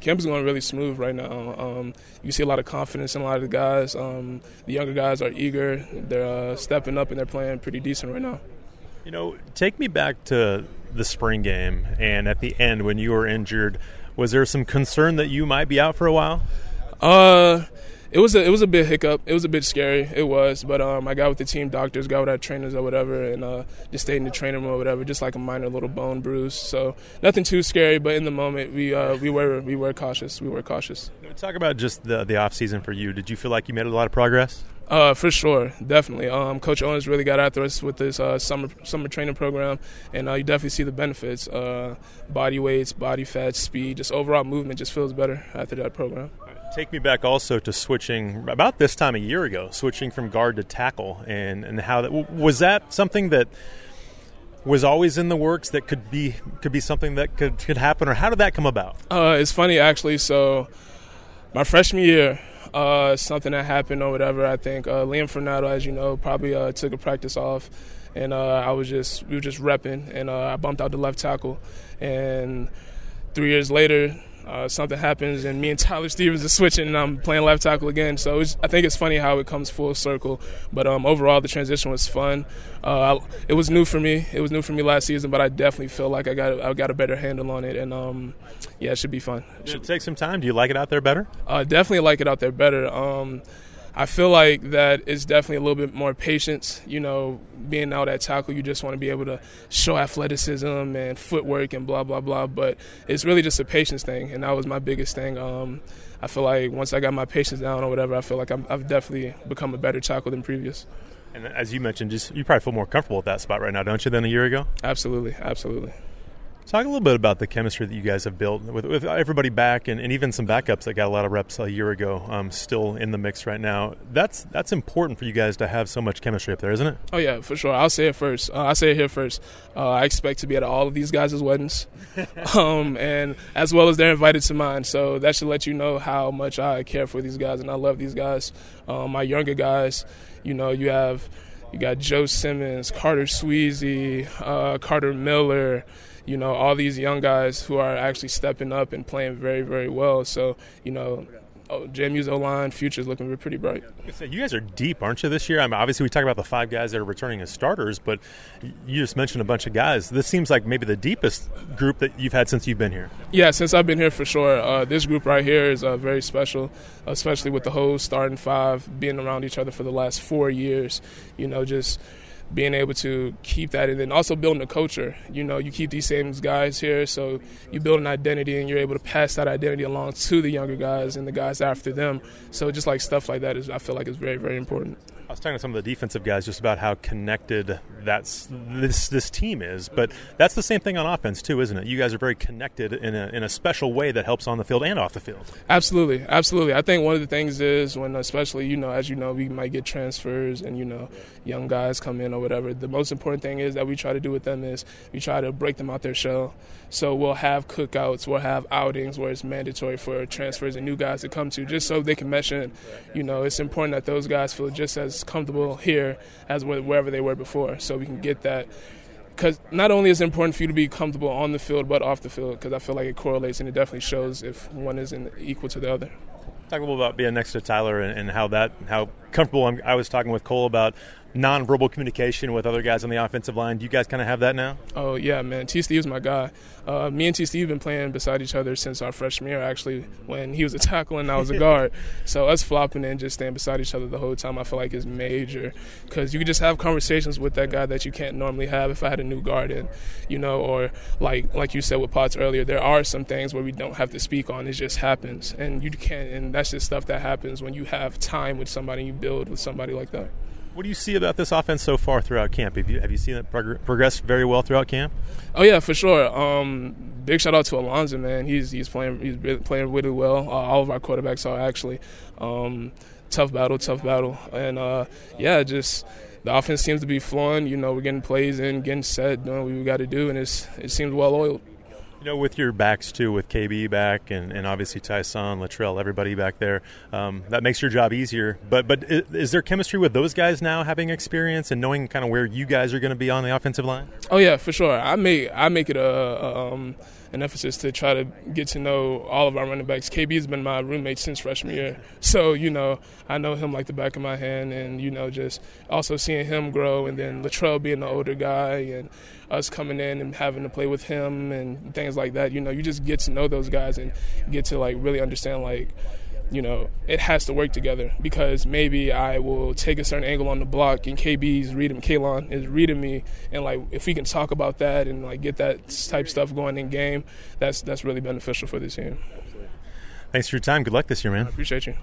Camp is going really smooth right now. Um, you see a lot of confidence in a lot of the guys. Um, the younger guys are eager. They're uh, stepping up and they're playing pretty decent right now. You know, take me back to the spring game and at the end when you were injured. Was there some concern that you might be out for a while? Uh, it was a it was a bit hiccup. It was a bit scary. It was, but um, I got with the team doctors, got with our trainers or whatever, and uh, just stayed in the training room or whatever, just like a minor little bone bruise. So nothing too scary, but in the moment we uh, we were we were cautious. We were cautious. Talk about just the the off season for you. Did you feel like you made a lot of progress? Uh, for sure, definitely. Um, Coach Owens really got after us with this uh, summer summer training program, and uh, you definitely see the benefits. Uh, body weights, body fat, speed, just overall movement just feels better after that program. Take me back also to switching about this time a year ago, switching from guard to tackle, and and how that was that something that was always in the works that could be could be something that could could happen, or how did that come about? Uh, it's funny actually. So my freshman year, uh, something that happened or whatever. I think uh, Liam Fornadel, as you know, probably uh, took a practice off, and uh, I was just we were just repping, and uh, I bumped out the left tackle, and three years later, uh, something happens and me and Tyler Stevens are switching and I'm playing left tackle again. So I think it's funny how it comes full circle. But um, overall, the transition was fun. Uh, I, it was new for me. It was new for me last season, but I definitely feel like I got I got a better handle on it, and um, yeah, it should be fun. It should take some time. Do you like it out there better? Uh, definitely like it out there better. Um, I feel like that is definitely a little bit more patience. You know, being out at tackle, you just want to be able to show athleticism and footwork and blah blah blah. But it's really just a patience thing, and that was my biggest thing. Um, I feel like once I got my patience down or whatever, I feel like i have definitely become a better tackle than previous. And as you mentioned, just you probably feel more comfortable at that spot right now, don't you, than a year ago? Absolutely, absolutely. Talk a little bit about the chemistry that you guys have built with, with everybody back, and, and, even some backups that got a lot of reps a year ago, um, still in the mix right now. That's that's important for you guys to have so much chemistry up there, isn't it? Oh yeah, for sure. I'll say it first. Uh, I say it here first. Uh, I expect to be at all of these guys' weddings, um, and as well as they're invited to mine. So that should let you know how much I care for these guys, and I love these guys. Um, my younger guys, you know, you have you got Joe Simmons, Carter Sweezy, uh, Carter Miller you know, all these young guys who are actually stepping up and playing very, very well. So, you know, oh, JMU's O line future is looking pretty bright. You guys are deep, aren't you, this year? I mean, obviously, we talk about the five guys that are returning as starters, but you just mentioned a bunch of guys. This seems like maybe the deepest group that you've had since you've been here. Yeah, since I've been here for sure. Uh, this group right here is uh, very special, especially with the whole starting five being around each other for the last four years. You know, just being able to keep that and then also building a culture. You know, you keep these same guys here, so you build an identity and you're able to pass that identity along to the younger guys and the guys after them. So just like stuff like that is, I feel like is very, very important. I was talking to some of the defensive guys just about how connected that's this this team is, but that's the same thing on offense too, isn't it? You guys are very connected in a in a special way that helps on the field and off the field. Absolutely, absolutely. I think one of the things is when, especially you know, as you know, we might get transfers and you know, young guys come in or whatever. The most important thing is that we try to do with them is we try to break them out their shell. So we'll have cookouts, we'll have outings where it's mandatory for transfers and new guys to come to, just so they can mesh in. You know, it's important that those guys feel just as comfortable here as wherever they were before. So we can get that. Because not only is it important for you to be comfortable on the field, but off the field, because I feel like it correlates and it definitely shows if one isn't equal to the other. Talk a little about being next to Tyler and, and how that how comfortable I'm, i was talking with Cole about nonverbal communication with other guys on the offensive line. Do you guys kind of have that now? Oh yeah, man. T. Steve's my guy. Uh, me and T. Steve been playing beside each other since our freshman year. Actually, when he was a tackle and I was a guard, so us flopping and just staying beside each other the whole time, I feel like is major because you can just have conversations with that guy that you can't normally have if I had a new guard in, you know, or like like you said with Potts earlier, there are some things where we don't have to speak on. It just happens, and you can't. And that's just stuff that happens when you have time with somebody, you build with somebody like that. What do you see about this offense so far throughout camp? Have you have you seen it prog- progress very well throughout camp? Oh yeah, for sure. Um, big shout out to Alonzo, man. He's he's playing he's playing really well. Uh, all of our quarterbacks are actually. Um, tough battle, tough battle, and uh, yeah, just the offense seems to be flowing. You know, we're getting plays in, getting set, doing what we got to do, and it's it seems well oiled. You know, with your backs too, with KB back and, and obviously Tyson, Latrell, everybody back there, um, that makes your job easier. But but is there chemistry with those guys now, having experience and knowing kind of where you guys are going to be on the offensive line? Oh yeah, for sure. I make I make it a, a um, an emphasis to try to get to know all of our running backs. KB has been my roommate since freshman year, so you know I know him like the back of my hand, and you know just also seeing him grow, and then Latrell being the older guy, and us coming in and having to play with him and things like that. You know, you just get to know those guys and get to like really understand like you know, it has to work together because maybe I will take a certain angle on the block and KB's reading Kaelon is reading me and like if we can talk about that and like get that type stuff going in game, that's that's really beneficial for this team. Thanks for your time. Good luck this year, man. I appreciate you.